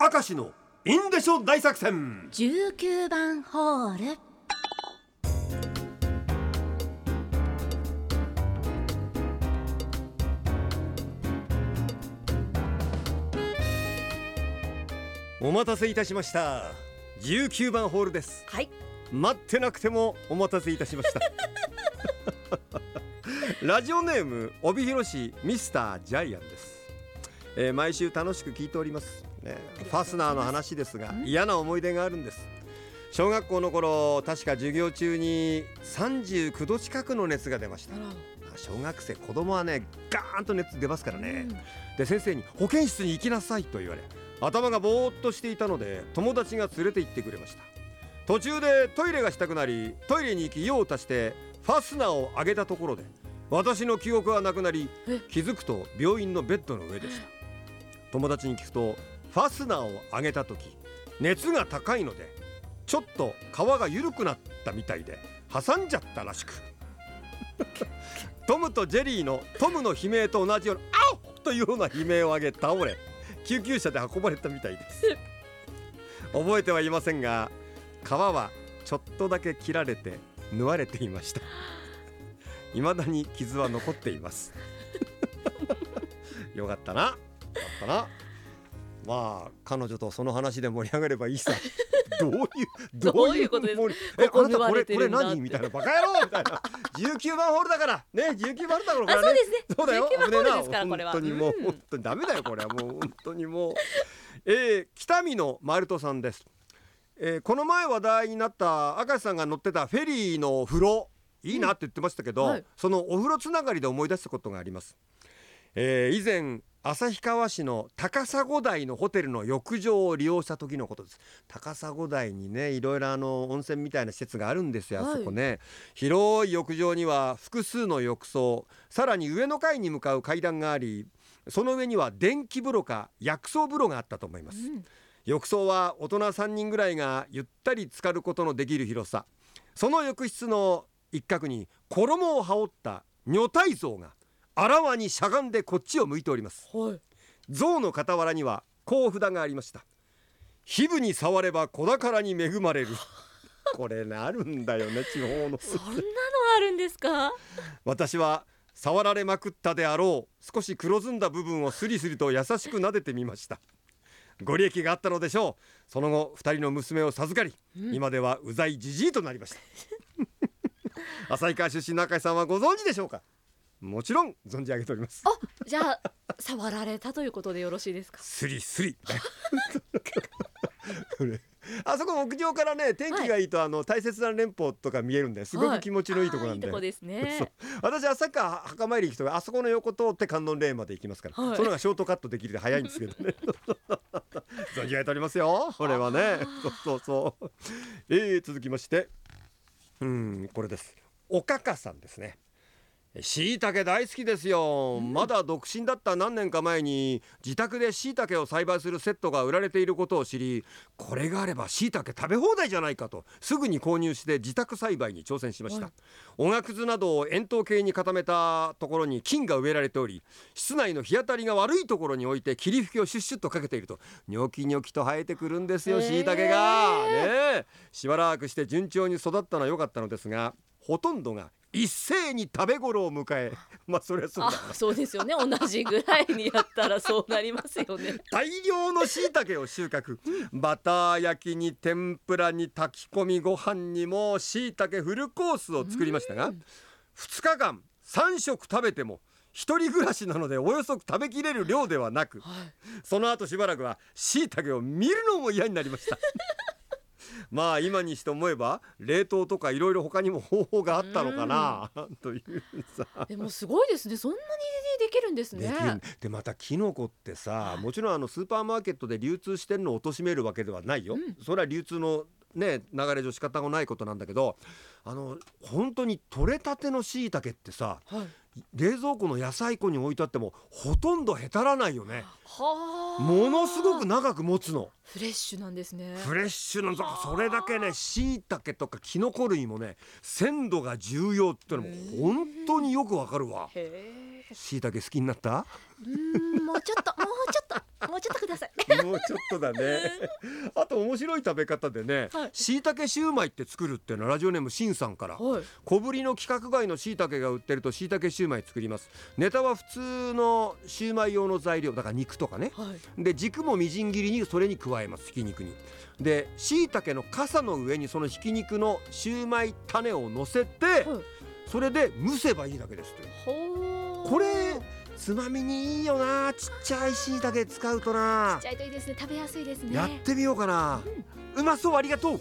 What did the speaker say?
明石のインデショ大作戦。19番ホール。お待たせいたしました。19番ホールです。はい。待ってなくてもお待たせいたしました。ラジオネーム帯広市ミスタージャイアンです、えー毎週楽しく聞いております、ね、ファスナーの話ですが嫌な思い出があるんです。小学校の頃確か授業中に39度近くの熱が出ました。小学生子供はねガーンと熱出ますからね、で先生に保健室に行きなさいと言われ頭がぼーっとしていたので友達が連れて行ってくれました。途中でトイレがしたくなりトイレに行き用を足してファスナーを上げたところで私の記憶はなくなりえ？気づくと病院のベッドの上でした。友達に聞くとファスナーを上げた時熱が高いのでちょっと皮が緩くなったみたいで挟んじゃったらしく。トムとジェリーのトムの悲鳴と同じような「アオ!」というような悲鳴を上げ倒れ救急車で運ばれたみたいです。覚えてはいませんが皮はちょっとだけ切られて縫われていました。未だに傷は残っています。よかったな。よかったな。まあ彼女とその話で盛り上がればいいさ。どういうどういうことです？盛りえここあなたこれこれ何みたいな。バカ野郎みたいな。19番ホールだから。ね19番ホールだからこれはね。あそうですね。そうだよ。19番ホールですからこれは。本当にもう、うん。本当にダメだよこれは。もう本当にもう。えー、北見のマルトさんです、えー、この前話題になった明石さんが乗ってたフェリーの風呂。いいなって言ってましたけど、うん。はい。そのお風呂つながりで思い出したことがあります、えー、以前旭川市の高砂台のホテルの浴場を利用した時のことです。高砂台にねいろいろあの温泉みたいな施設があるんですよあそこね、広い浴場には複数の浴槽さらに上の階に向かう階段がありその上には電気風呂か薬草風呂があったと思います、うん。浴槽は大人3人ぐらいがゆったり浸かることのできる広さ。その浴室の一角に衣を羽織った女体像があらわにしゃがんでこっちを向いております。はい。像の傍らにはこう札がありました。皮膚に触れば子宝に恵まれる。これねあるんだよね地方の。そんなのあるんですか？私は触られまくったであろう少し黒ずんだ部分をスリスリと優しく撫でてみました。ご利益があったのでしょう。その後二人の娘を授かり、うん。今ではうざいじじいとなりました。旭川出身の赤井さんはご存知でしょうか？もちろん存じ上げております。あじゃあ触られたということでよろしいですか？スリスリ。これ。あそこ屋上からね天気がいいと、あの大切な連峰とか見えるんですごく気持ちのいいところなんで、あーいいとこですね。そう。私朝から墓参り行くとあそこの横通って観音霊園まで行きますから、はい。その方がショートカットできるで早いんですけどね。存じ上げておりますよ。これはね。そうそうそう。えー、続きまして。うんこれです。おかかさんですねしいたけ大好きですよ、まだ独身だった何年か前に自宅でしいたけを栽培するセットが売られていることを知りこれがあればしいたけ食べ放題じゃないかとすぐに購入して自宅栽培に挑戦しました、はい。おがくずなどを円筒形に固めたところに菌が植えられており室内の日当たりが悪いところに置いて霧吹きをシュッシュッとかけているとニョキニョキと生えてくるんですよしいたけがねえ。しばらくして順調に育ったのは良かったのですがほとんどが一斉に食べ頃を迎えまあそりゃそうだあそうですよね。同じぐらいにやったらそうなりますよね。大量の椎茸を収穫。バター焼きに天ぷらに炊き込みご飯にも椎茸フルコースを作りましたがうん。2日間3食食べても一人暮らしなのでおよそ食べきれる量ではなくはい。その後しばらくは椎茸を見るのも嫌になりました まあ今にして思えば冷凍とかいろいろ他にも方法があったのかなというさ。でもすごいですね。そんなにできるんですね。でまたキノコってさもちろんあのスーパーマーケットで流通してるのを貶めるわけではないよ、うん。それは流通のね流れ上仕方がないことなんだけどあの本当に取れたてのしいたけってさはい。冷蔵庫の野菜庫に置いてあってもほとんどへたらないよね。はあ。ものすごく長く持つの。フレッシュなんですね。フレッシュなのそれだけねしいたけとかキノコ類もね鮮度が重要ってのも本当によくわかるわ。しいたけ好きになった？うーんもうちょっともうちょっともうちょっとください。もうちょっとだね。あと面白い食べ方でねはい。しいたけシューマイって作るっていうのはラジオネームしんさんから。はい。小ぶりの規格外のしいたけが売ってるとしいたけシューマイ作ります。ネタは普通のシューマイ用の材料だから肉とかね。はい。で軸もみじん切りにそれに加えますひき肉に。でしいたけの傘の上にそのひき肉のシューマイ種を乗せてはい。それで蒸せばいいだけですってほー。これつまみにいいよな。ちっちゃいしいたけ使うとな。ちっちゃいといいですね。食べやすいですね。やってみようかな、うまそう。ありがとう